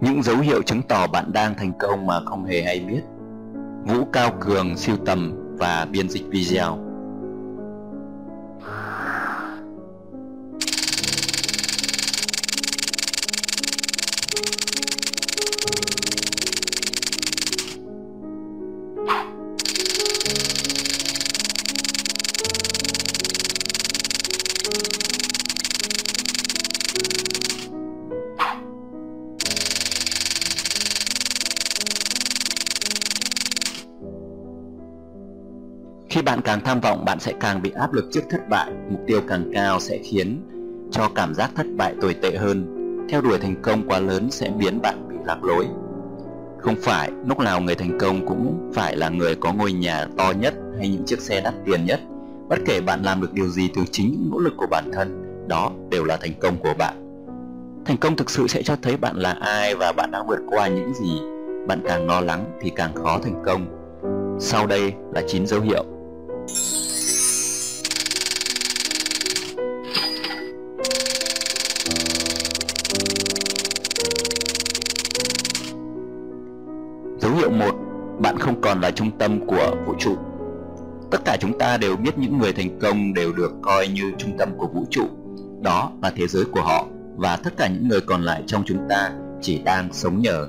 Những dấu hiệu chứng tỏ bạn đang thành công mà không hề hay biết. Vũ Cao Cường siêu tầm và biên dịch video. Khi bạn càng tham vọng, bạn sẽ càng bị áp lực trước thất bại. Mục tiêu càng cao sẽ khiến cho cảm giác thất bại tồi tệ hơn. Theo đuổi thành công quá lớn sẽ biến bạn bị lạc lối. Không phải lúc nào người thành công cũng phải là người có ngôi nhà to nhất hay những chiếc xe đắt tiền nhất. Bất kể bạn làm được điều gì từ chính những nỗ lực của bản thân, đó đều là thành công của bạn. Thành công thực sự sẽ cho thấy bạn là ai và bạn đã vượt qua những gì. Bạn càng lo lắng thì càng khó thành công. Sau đây là 9 dấu hiệu Dấu hiệu 1 Bạn không còn là trung tâm của vũ trụ. Tất cả chúng ta đều biết những người thành công đều được coi như trung tâm của vũ trụ. Đó là thế giới của họ Và tất cả những người còn lại trong chúng ta chỉ đang sống nhờ.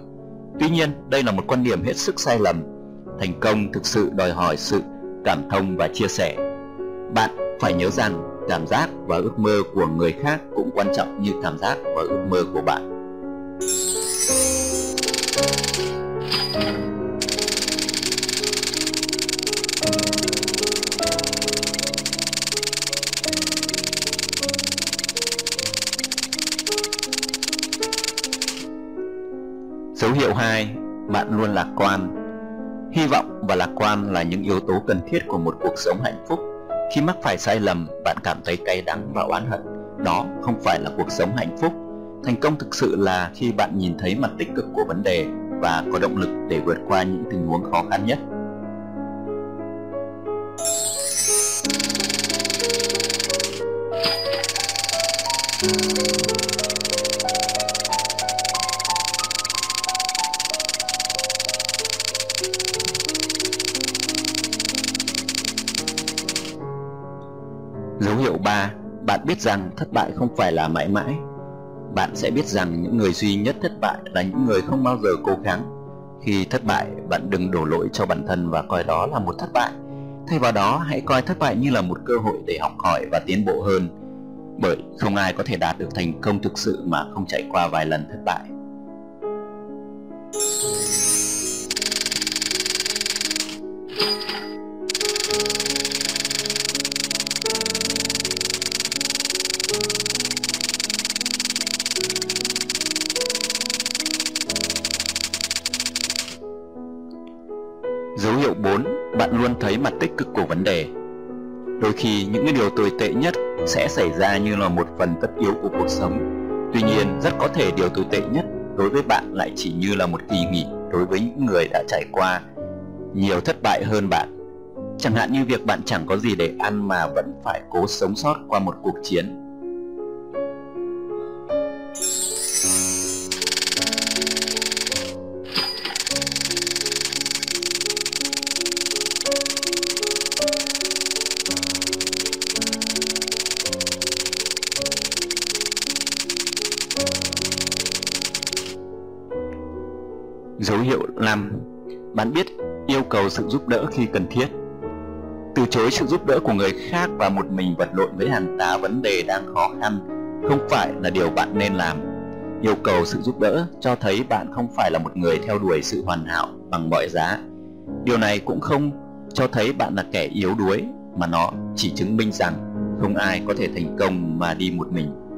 Tuy nhiên, đây là một quan điểm hết sức sai lầm. Thành công thực sự đòi hỏi sự cảm thông và chia sẻ. Bạn phải nhớ rằng cảm giác và ước mơ của người khác cũng quan trọng như cảm giác và ước mơ của bạn. Dấu hiệu 2, bạn luôn lạc quan Hy vọng và lạc quan là những yếu tố cần thiết của một cuộc sống hạnh phúc. Khi mắc phải sai lầm, bạn cảm thấy cay đắng và oán hận. Đó không phải là cuộc sống hạnh phúc. Thành công thực sự là khi bạn nhìn thấy mặt tích cực của vấn đề và có động lực để vượt qua những tình huống khó khăn nhất. Dấu hiệu 3, bạn biết rằng thất bại không phải là mãi mãi. Bạn sẽ biết rằng những người duy nhất thất bại là những người không bao giờ cố gắng. Khi thất bại, bạn đừng đổ lỗi cho bản thân và coi đó là một thất bại. Thay vào đó, hãy coi thất bại như là một cơ hội để học hỏi và tiến bộ hơn. Bởi không ai có thể đạt được thành công thực sự mà không trải qua vài lần thất bại. Dấu hiệu 4, bạn luôn thấy mặt tích cực của vấn đề. Đôi khi những cái điều tồi tệ nhất sẽ xảy ra như là một phần tất yếu của cuộc sống. Tuy nhiên, rất có thể điều tồi tệ nhất đối với bạn lại chỉ như là một kỳ nghỉ đối với những người đã trải qua nhiều thất bại hơn bạn. Chẳng hạn như việc bạn chẳng có gì để ăn mà vẫn phải cố sống sót qua một cuộc chiến Dấu hiệu 5. Bạn biết yêu cầu sự giúp đỡ khi cần thiết. Từ chối sự giúp đỡ của người khác và một mình vật lộn với hàng tá vấn đề đang khó khăn không phải là điều bạn nên làm. Yêu cầu sự giúp đỡ cho thấy bạn không phải là một người theo đuổi sự hoàn hảo bằng mọi giá. Điều này cũng không cho thấy bạn là kẻ yếu đuối, mà nó chỉ chứng minh rằng không ai có thể thành công mà đi một mình.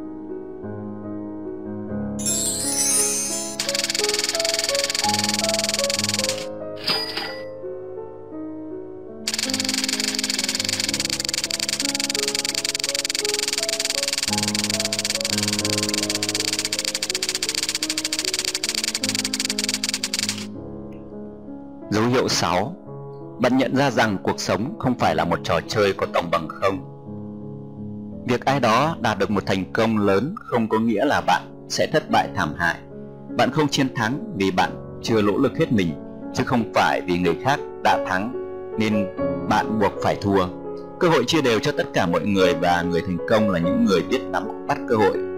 Dấu hiệu 6 Bạn nhận ra rằng cuộc sống không phải là một trò chơi có tổng bằng không. Việc ai đó đạt được một thành công lớn không có nghĩa là bạn sẽ thất bại thảm hại. Bạn không chiến thắng vì bạn chưa nỗ lực hết mình, chứ không phải vì người khác đã thắng, nên bạn buộc phải thua. Cơ hội chia đều cho tất cả mọi người và người thành công là những người biết nắm bắt cơ hội.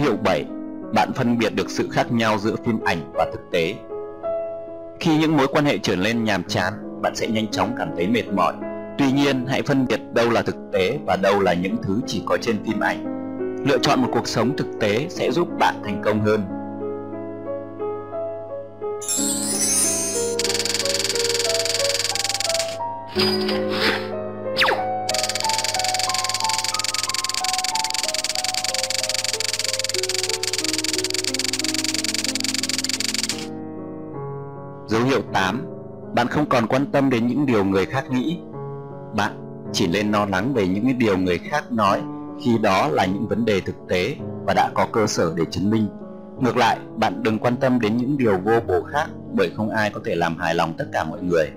Hiệu 7. Bạn phân biệt được sự khác nhau giữa phim ảnh và thực tế. Khi những mối quan hệ trở nên nhàm chán, bạn sẽ nhanh chóng cảm thấy mệt mỏi. Tuy nhiên, hãy phân biệt đâu là thực tế và đâu là những thứ chỉ có trên phim ảnh. Lựa chọn một cuộc sống thực tế sẽ giúp bạn thành công hơn. Dấu Điều 8. Bạn không còn quan tâm đến những điều người khác nghĩ. Bạn chỉ nên lo lắng về những điều người khác nói khi đó là những vấn đề thực tế và đã có cơ sở để chứng minh. Ngược lại, bạn đừng quan tâm đến những điều vô bổ khác bởi không ai có thể làm hài lòng tất cả mọi người.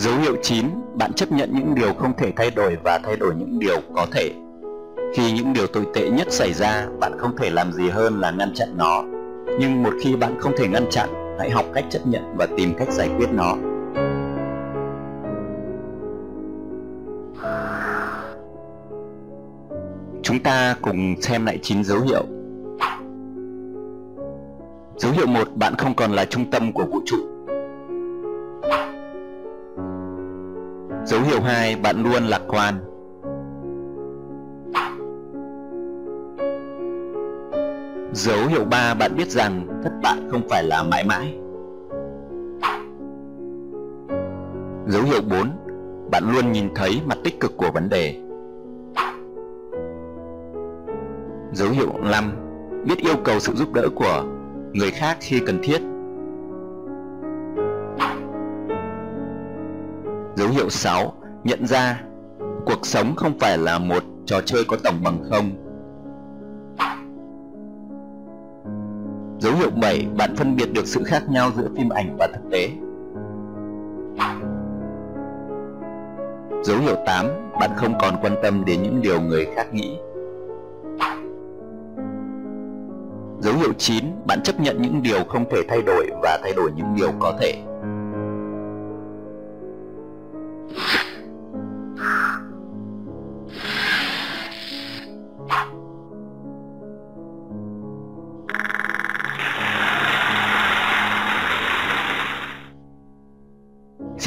Dấu hiệu 9, bạn chấp nhận những điều không thể thay đổi và thay đổi những điều có thể. Khi những điều tồi tệ nhất xảy ra, bạn không thể làm gì hơn là ngăn chặn nó. Nhưng một khi bạn không thể ngăn chặn, hãy học cách chấp nhận và tìm cách giải quyết nó. Chúng ta cùng xem lại 9 dấu hiệu. Dấu hiệu 1, bạn không còn là trung tâm của vũ trụ. Dấu hiệu 2, bạn luôn lạc quan. Dấu hiệu 3, bạn biết rằng thất bại không phải là mãi mãi. Dấu hiệu 4, bạn luôn nhìn thấy mặt tích cực của vấn đề. Dấu hiệu 5, biết yêu cầu sự giúp đỡ của người khác khi cần thiết. Dấu hiệu 6. Nhận ra cuộc sống không phải là một trò chơi có tổng bằng không. Dấu hiệu 7. Bạn phân biệt được sự khác nhau giữa phim ảnh và thực tế. Dấu hiệu 8. Bạn không còn quan tâm đến những điều người khác nghĩ. Dấu hiệu 9. Bạn chấp nhận những điều không thể thay đổi và thay đổi những điều có thể.